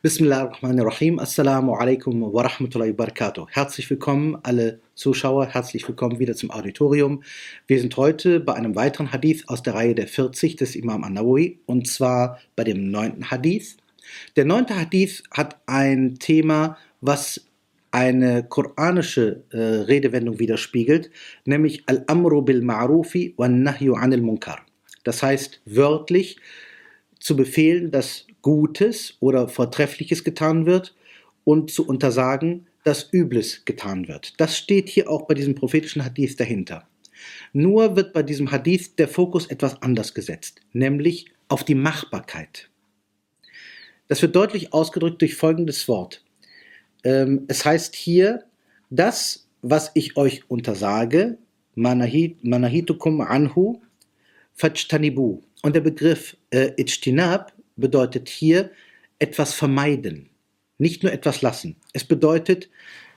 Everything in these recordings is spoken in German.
Bismillahirrahmanirrahim. Assalamu alaikum wa rahmatullahi wa barakatuh. Herzlich willkommen, alle Zuschauer. Herzlich willkommen wieder zum Auditorium. Wir sind heute bei einem weiteren Hadith aus der Reihe der 40 des Imam An-Nawawi und zwar bei dem neunten Hadith. Der neunte Hadith hat ein Thema, was eine koranische äh, Redewendung widerspiegelt, nämlich Al-Amru bil Ma'rufi wa Nahyu anil Munkar. Das heißt wörtlich zu befehlen, dass Gutes oder Vortreffliches getan wird und zu untersagen, dass Übles getan wird. Das steht hier auch bei diesem prophetischen Hadith dahinter. Nur wird bei diesem Hadith der Fokus etwas anders gesetzt, nämlich auf die Machbarkeit. Das wird deutlich ausgedrückt durch folgendes Wort. Ähm, es heißt hier, das, was ich euch untersage, manahitukum anhu, fajtanibu. Und der Begriff äh, Ijtinab bedeutet hier etwas vermeiden, nicht nur etwas lassen. Es bedeutet,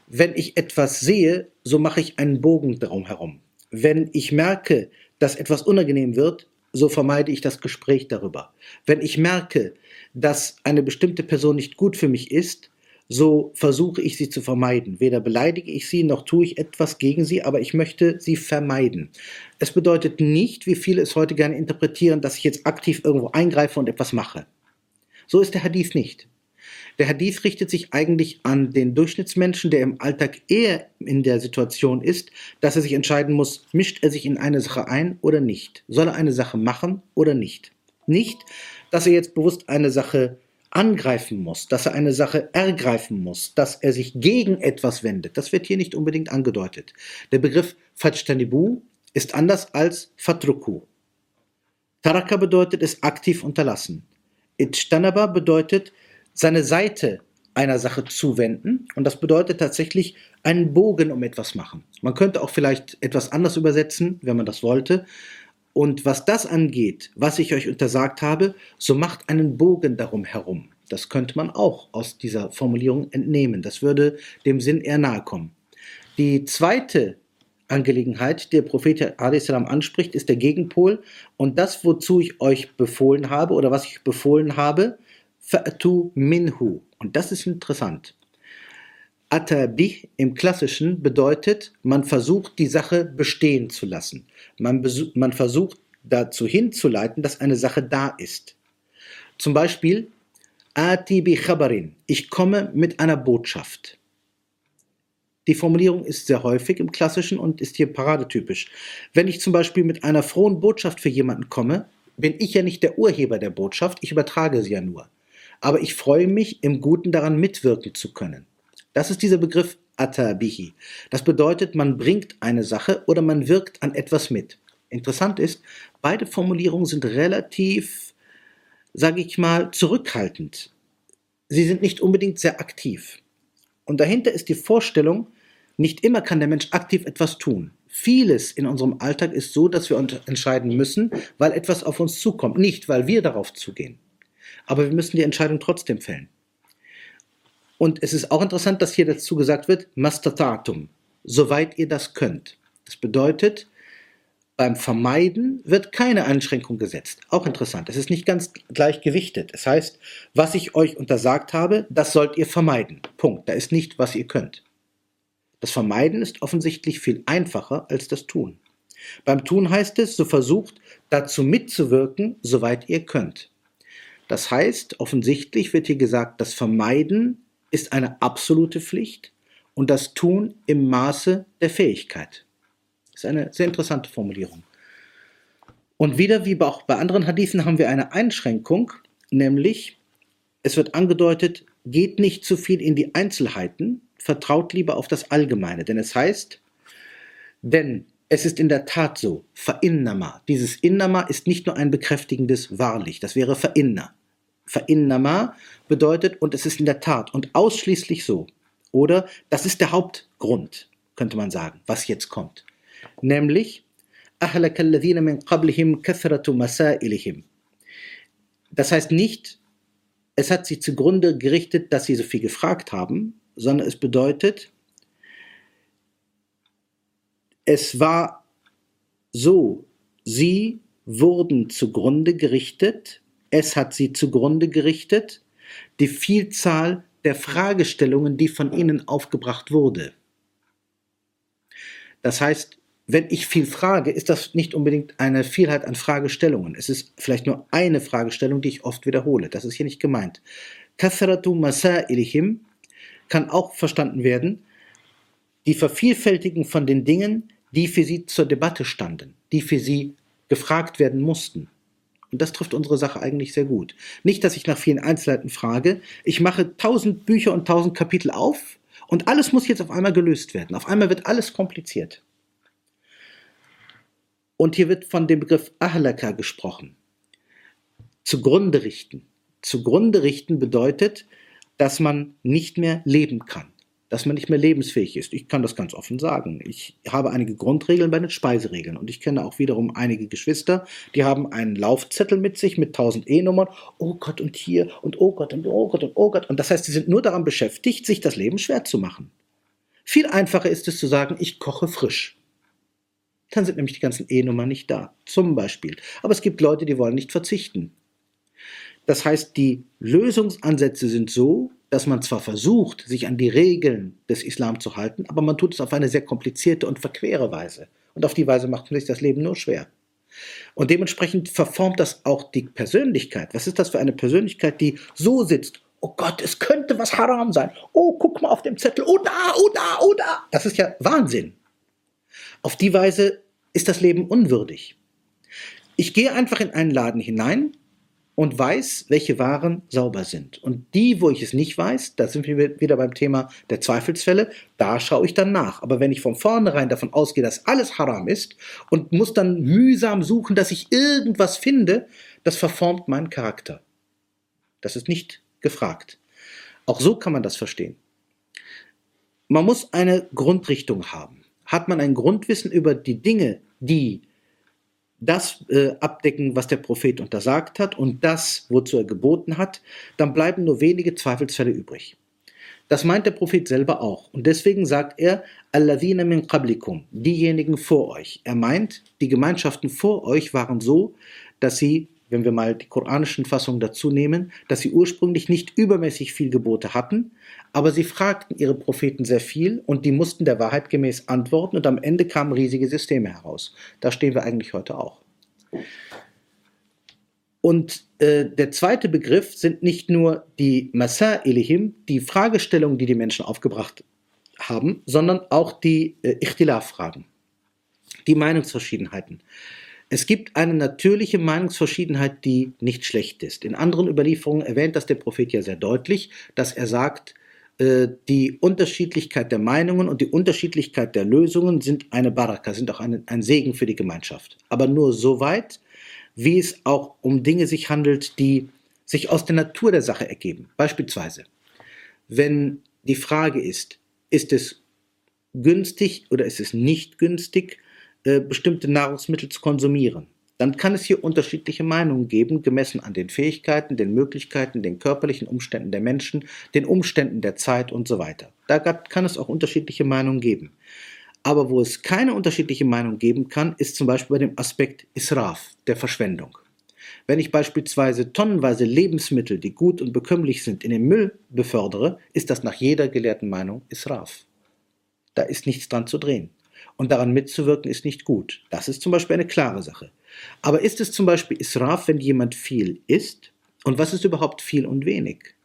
wenn ich etwas sehe, so mache ich einen Bogen darum herum. Wenn ich merke, dass etwas unangenehm wird, so vermeide ich das Gespräch darüber. Wenn ich merke, dass eine bestimmte Person nicht gut für mich ist, so versuche ich sie zu vermeiden. Weder beleidige ich sie, noch tue ich etwas gegen sie, aber ich möchte sie vermeiden. Es bedeutet nicht, wie viele es heute gerne interpretieren, dass ich jetzt aktiv irgendwo eingreife und etwas mache. So ist der Hadith nicht. Der Hadith richtet sich eigentlich an den Durchschnittsmenschen, der im Alltag eher in der Situation ist, dass er sich entscheiden muss, mischt er sich in eine Sache ein oder nicht? Soll er eine Sache machen oder nicht? Nicht, dass er jetzt bewusst eine Sache angreifen muss, dass er eine Sache ergreifen muss, dass er sich gegen etwas wendet. Das wird hier nicht unbedingt angedeutet. Der Begriff Fajtanibu ist anders als Fatruku. Taraka bedeutet es aktiv unterlassen. Ijtanaba bedeutet seine Seite einer Sache zuwenden und das bedeutet tatsächlich einen Bogen um etwas machen. Man könnte auch vielleicht etwas anders übersetzen, wenn man das wollte. Und was das angeht, was ich euch untersagt habe, so macht einen Bogen darum herum. Das könnte man auch aus dieser Formulierung entnehmen. Das würde dem Sinn eher nahe kommen. Die zweite Angelegenheit, die der Prophet salam anspricht, ist der Gegenpol. Und das, wozu ich euch befohlen habe oder was ich befohlen habe, fa'tu minhu. Und das ist interessant. Atabi im Klassischen bedeutet, man versucht die Sache bestehen zu lassen. Man, man versucht dazu hinzuleiten, dass eine Sache da ist. Zum Beispiel, Ati bi khabarin, ich komme mit einer Botschaft. Die Formulierung ist sehr häufig im Klassischen und ist hier paradetypisch. Wenn ich zum Beispiel mit einer frohen Botschaft für jemanden komme, bin ich ja nicht der Urheber der Botschaft, ich übertrage sie ja nur. Aber ich freue mich, im Guten daran mitwirken zu können. Das ist dieser Begriff Atabihi. Das bedeutet, man bringt eine Sache oder man wirkt an etwas mit. Interessant ist, beide Formulierungen sind relativ, sage ich mal, zurückhaltend. Sie sind nicht unbedingt sehr aktiv. Und dahinter ist die Vorstellung, nicht immer kann der Mensch aktiv etwas tun. Vieles in unserem Alltag ist so, dass wir uns entscheiden müssen, weil etwas auf uns zukommt, nicht weil wir darauf zugehen. Aber wir müssen die Entscheidung trotzdem fällen. Und es ist auch interessant, dass hier dazu gesagt wird, mastatatum, soweit ihr das könnt. Das bedeutet, beim Vermeiden wird keine Einschränkung gesetzt. Auch interessant. Es ist nicht ganz gleich gewichtet. Es heißt, was ich euch untersagt habe, das sollt ihr vermeiden. Punkt. Da ist nicht, was ihr könnt. Das Vermeiden ist offensichtlich viel einfacher als das Tun. Beim Tun heißt es, so versucht dazu mitzuwirken, soweit ihr könnt. Das heißt, offensichtlich wird hier gesagt, das Vermeiden ist eine absolute Pflicht und das Tun im Maße der Fähigkeit. Das ist eine sehr interessante Formulierung. Und wieder wie auch bei anderen Hadithen haben wir eine Einschränkung, nämlich es wird angedeutet, geht nicht zu viel in die Einzelheiten, vertraut lieber auf das Allgemeine. Denn es heißt, denn es ist in der Tat so, verinnama. Dieses innama ist nicht nur ein bekräftigendes wahrlich, das wäre verinner. Verinnama bedeutet, und es ist in der Tat und ausschließlich so. Oder das ist der Hauptgrund, könnte man sagen, was jetzt kommt. Nämlich, das heißt nicht, es hat sich zugrunde gerichtet, dass sie so viel gefragt haben, sondern es bedeutet, es war so, sie wurden zugrunde gerichtet, es hat sie zugrunde gerichtet, die Vielzahl der Fragestellungen, die von ihnen aufgebracht wurde. Das heißt, wenn ich viel frage, ist das nicht unbedingt eine Vielheit an Fragestellungen. Es ist vielleicht nur eine Fragestellung, die ich oft wiederhole. Das ist hier nicht gemeint. Kathratu masailihim kann auch verstanden werden, die Vervielfältigen von den Dingen, die für sie zur Debatte standen, die für sie gefragt werden mussten. Und das trifft unsere Sache eigentlich sehr gut. Nicht, dass ich nach vielen Einzelheiten frage. Ich mache tausend Bücher und tausend Kapitel auf und alles muss jetzt auf einmal gelöst werden. Auf einmal wird alles kompliziert. Und hier wird von dem Begriff Ahlaka gesprochen. Zugrunde richten. Zugrunde richten bedeutet, dass man nicht mehr leben kann, dass man nicht mehr lebensfähig ist. Ich kann das ganz offen sagen. Ich habe einige Grundregeln bei den Speiseregeln und ich kenne auch wiederum einige Geschwister, die haben einen Laufzettel mit sich mit 1000 E-Nummern. Oh Gott und hier und oh Gott und oh Gott und oh Gott. Und das heißt, sie sind nur daran beschäftigt, sich das Leben schwer zu machen. Viel einfacher ist es zu sagen, ich koche frisch dann sind nämlich die ganzen E-Nummern nicht da. Zum Beispiel. Aber es gibt Leute, die wollen nicht verzichten. Das heißt, die Lösungsansätze sind so, dass man zwar versucht, sich an die Regeln des Islam zu halten, aber man tut es auf eine sehr komplizierte und verquere Weise. Und auf die Weise macht man sich das Leben nur schwer. Und dementsprechend verformt das auch die Persönlichkeit. Was ist das für eine Persönlichkeit, die so sitzt? Oh Gott, es könnte was haram sein. Oh, guck mal auf dem Zettel. Oh da, oh da, oh da. Das ist ja Wahnsinn. Auf die Weise ist das Leben unwürdig. Ich gehe einfach in einen Laden hinein und weiß, welche Waren sauber sind. Und die, wo ich es nicht weiß, da sind wir wieder beim Thema der Zweifelsfälle, da schaue ich dann nach. Aber wenn ich von vornherein davon ausgehe, dass alles haram ist und muss dann mühsam suchen, dass ich irgendwas finde, das verformt meinen Charakter. Das ist nicht gefragt. Auch so kann man das verstehen. Man muss eine Grundrichtung haben hat man ein Grundwissen über die Dinge, die das äh, abdecken, was der Prophet untersagt hat und das, wozu er geboten hat, dann bleiben nur wenige Zweifelsfälle übrig. Das meint der Prophet selber auch. Und deswegen sagt er, Alladhina min qablikum, diejenigen vor euch. Er meint, die Gemeinschaften vor euch waren so, dass sie wenn wir mal die koranischen Fassungen dazu nehmen, dass sie ursprünglich nicht übermäßig viel Gebote hatten, aber sie fragten ihre Propheten sehr viel und die mussten der Wahrheit gemäß antworten und am Ende kamen riesige Systeme heraus. Da stehen wir eigentlich heute auch. Und äh, der zweite Begriff sind nicht nur die Masa'ilihim, die Fragestellungen, die die Menschen aufgebracht haben, sondern auch die äh, Ichtilaf-Fragen, die Meinungsverschiedenheiten. Es gibt eine natürliche Meinungsverschiedenheit, die nicht schlecht ist. In anderen Überlieferungen erwähnt das der Prophet ja sehr deutlich, dass er sagt, äh, die Unterschiedlichkeit der Meinungen und die Unterschiedlichkeit der Lösungen sind eine Baraka, sind auch eine, ein Segen für die Gemeinschaft. Aber nur so weit, wie es auch um Dinge sich handelt, die sich aus der Natur der Sache ergeben. Beispielsweise, wenn die Frage ist, ist es günstig oder ist es nicht günstig, äh, bestimmte Nahrungsmittel zu konsumieren, dann kann es hier unterschiedliche Meinungen geben, gemessen an den Fähigkeiten, den Möglichkeiten, den körperlichen Umständen der Menschen, den Umständen der Zeit und so weiter. Da kann es auch unterschiedliche Meinungen geben. Aber wo es keine unterschiedliche Meinung geben kann, ist zum Beispiel bei dem Aspekt Israf, der Verschwendung. Wenn ich beispielsweise tonnenweise Lebensmittel, die gut und bekömmlich sind, in den Müll befördere, ist das nach jeder gelehrten Meinung Israf. Da ist nichts dran zu drehen und daran mitzuwirken ist nicht gut. Das ist zum Beispiel eine klare Sache. Aber ist es zum Beispiel Israf, wenn jemand viel isst? Und was ist überhaupt viel und wenig?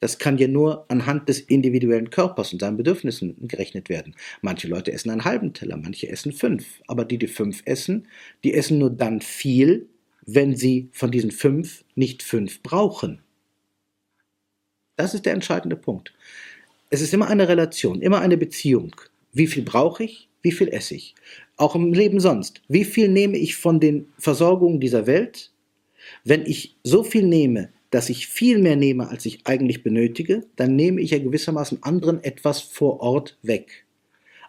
Das kann ja nur anhand des individuellen Körpers und seinen Bedürfnissen gerechnet werden. Manche Leute essen einen halben Teller, manche essen fünf. Aber die, die fünf essen, die essen nur dann viel, wenn sie von diesen fünf nicht fünf brauchen. Das ist der entscheidende Punkt. Es ist immer eine Relation, immer eine Beziehung. Wie viel brauche ich? Wie viel esse ich? Auch im Leben sonst. Wie viel nehme ich von den Versorgungen dieser Welt? Wenn ich so viel nehme, dass ich viel mehr nehme, als ich eigentlich benötige, dann nehme ich ja gewissermaßen anderen etwas vor Ort weg.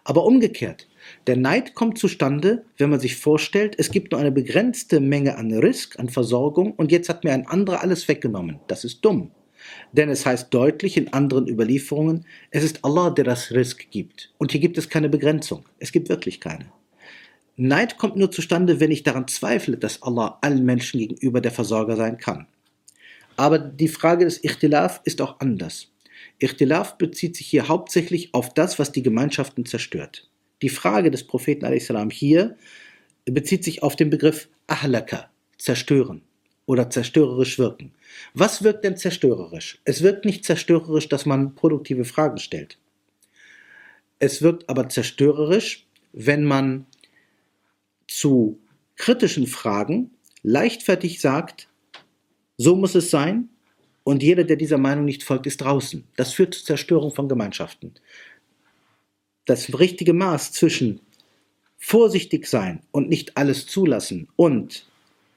Aber umgekehrt, der Neid kommt zustande, wenn man sich vorstellt, es gibt nur eine begrenzte Menge an Risk, an Versorgung und jetzt hat mir ein anderer alles weggenommen. Das ist dumm. Denn es heißt deutlich in anderen Überlieferungen, es ist Allah, der das Risk gibt. Und hier gibt es keine Begrenzung. Es gibt wirklich keine. Neid kommt nur zustande, wenn ich daran zweifle, dass Allah allen Menschen gegenüber der Versorger sein kann. Aber die Frage des Ichtilaf ist auch anders. Ichtilaf bezieht sich hier hauptsächlich auf das, was die Gemeinschaften zerstört. Die Frage des Propheten hier bezieht sich auf den Begriff Ahlaka, zerstören oder zerstörerisch wirken. Was wirkt denn zerstörerisch? Es wirkt nicht zerstörerisch, dass man produktive Fragen stellt. Es wirkt aber zerstörerisch, wenn man zu kritischen Fragen leichtfertig sagt, so muss es sein und jeder, der dieser Meinung nicht folgt, ist draußen. Das führt zur Zerstörung von Gemeinschaften. Das richtige Maß zwischen vorsichtig sein und nicht alles zulassen und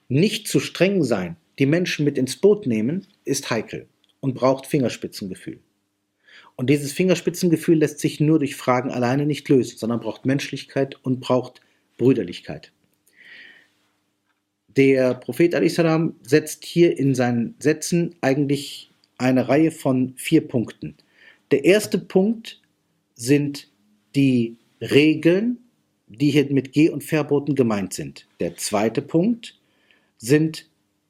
nicht zu streng sein, die Menschen mit ins Boot nehmen, ist heikel und braucht Fingerspitzengefühl. Und dieses Fingerspitzengefühl lässt sich nur durch Fragen alleine nicht lösen, sondern braucht Menschlichkeit und braucht Brüderlichkeit. Der Prophet salam setzt hier in seinen Sätzen eigentlich eine Reihe von vier Punkten. Der erste Punkt sind die Regeln, die hier mit Geh- und Verboten gemeint sind. Der zweite Punkt sind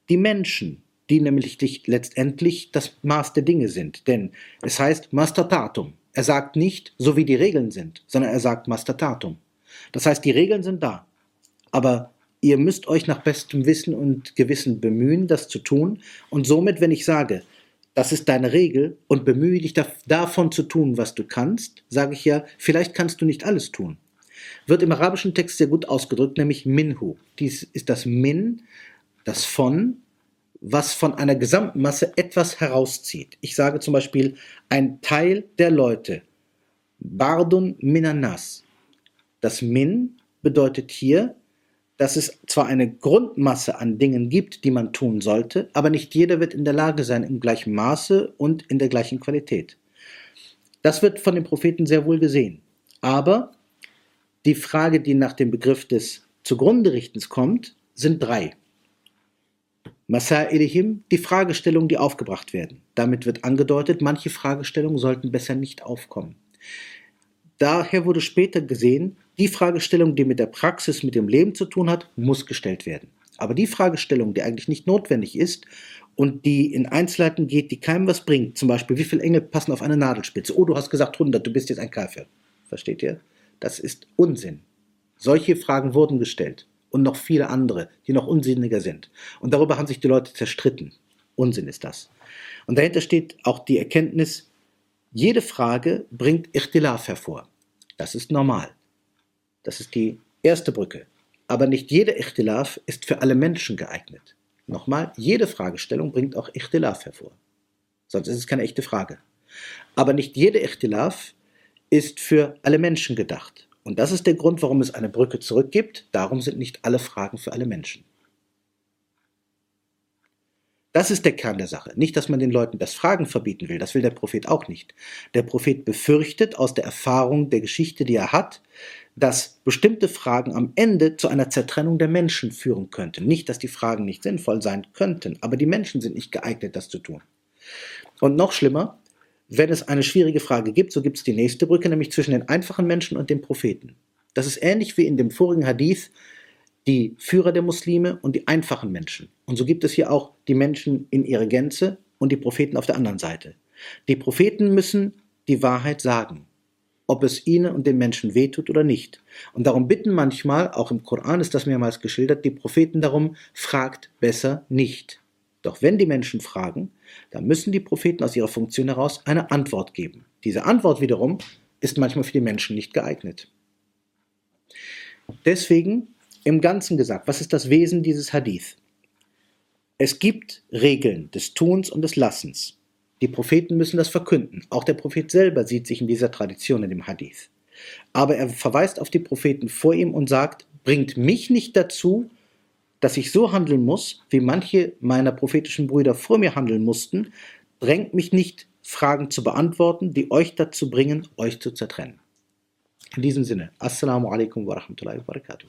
die Menschen, die nämlich letztendlich das Maß der Dinge sind. Denn es heißt Mastatatum. Er sagt nicht, so wie die Regeln sind, sondern er sagt Mastatatum. Das heißt, die Regeln sind da. Aber ihr müsst euch nach bestem Wissen und Gewissen bemühen, das zu tun. Und somit, wenn ich sage, das ist deine Regel und bemühe dich davon zu tun, was du kannst, sage ich ja, vielleicht kannst du nicht alles tun. Wird im arabischen Text sehr gut ausgedrückt, nämlich minhu. Dies ist das Min, das von, was von einer gesamten Masse etwas herauszieht. Ich sage zum Beispiel, ein Teil der Leute, Bardun minanas. Das Min bedeutet hier, dass es zwar eine Grundmasse an Dingen gibt, die man tun sollte, aber nicht jeder wird in der Lage sein, im gleichen Maße und in der gleichen Qualität. Das wird von den Propheten sehr wohl gesehen. Aber die Frage, die nach dem Begriff des Zugrunderichtens kommt, sind drei. Masa'ilihim, die Fragestellungen, die aufgebracht werden. Damit wird angedeutet, manche Fragestellungen sollten besser nicht aufkommen. Daher wurde später gesehen, die Fragestellung, die mit der Praxis, mit dem Leben zu tun hat, muss gestellt werden. Aber die Fragestellung, die eigentlich nicht notwendig ist und die in Einzelheiten geht, die keinem was bringt, zum Beispiel, wie viele Engel passen auf eine Nadelspitze? Oh, du hast gesagt 100, du bist jetzt ein Kafir. Versteht ihr? Das ist Unsinn. Solche Fragen wurden gestellt und noch viele andere, die noch unsinniger sind. Und darüber haben sich die Leute zerstritten. Unsinn ist das. Und dahinter steht auch die Erkenntnis, jede Frage bringt Ichtilaf hervor. Das ist normal. Das ist die erste Brücke. Aber nicht jeder Ichtilaf ist für alle Menschen geeignet. Nochmal, jede Fragestellung bringt auch Ichtilaf hervor. Sonst ist es keine echte Frage. Aber nicht jeder Ichtilaf ist für alle Menschen gedacht. Und das ist der Grund, warum es eine Brücke zurückgibt. Darum sind nicht alle Fragen für alle Menschen. Das ist der Kern der Sache. Nicht, dass man den Leuten das Fragen verbieten will. Das will der Prophet auch nicht. Der Prophet befürchtet aus der Erfahrung der Geschichte, die er hat, dass bestimmte Fragen am Ende zu einer Zertrennung der Menschen führen könnten. Nicht, dass die Fragen nicht sinnvoll sein könnten, aber die Menschen sind nicht geeignet, das zu tun. Und noch schlimmer, wenn es eine schwierige Frage gibt, so gibt es die nächste Brücke, nämlich zwischen den einfachen Menschen und dem Propheten. Das ist ähnlich wie in dem vorigen Hadith, die Führer der Muslime und die einfachen Menschen. Und so gibt es hier auch die Menschen in ihrer Gänze und die Propheten auf der anderen Seite. Die Propheten müssen die Wahrheit sagen, ob es ihnen und den Menschen wehtut oder nicht. Und darum bitten manchmal, auch im Koran ist das mehrmals geschildert, die Propheten darum, fragt besser nicht. Doch wenn die Menschen fragen, dann müssen die Propheten aus ihrer Funktion heraus eine Antwort geben. Diese Antwort wiederum ist manchmal für die Menschen nicht geeignet. Deswegen im Ganzen gesagt, was ist das Wesen dieses Hadith? Es gibt Regeln des Tuns und des Lassens. Die Propheten müssen das verkünden. Auch der Prophet selber sieht sich in dieser Tradition in dem Hadith. Aber er verweist auf die Propheten vor ihm und sagt, bringt mich nicht dazu, dass ich so handeln muss, wie manche meiner prophetischen Brüder vor mir handeln mussten, drängt mich nicht, Fragen zu beantworten, die euch dazu bringen, euch zu zertrennen. In diesem Sinne, Assalamu alaikum wa rahmatullahi wa barakatuh.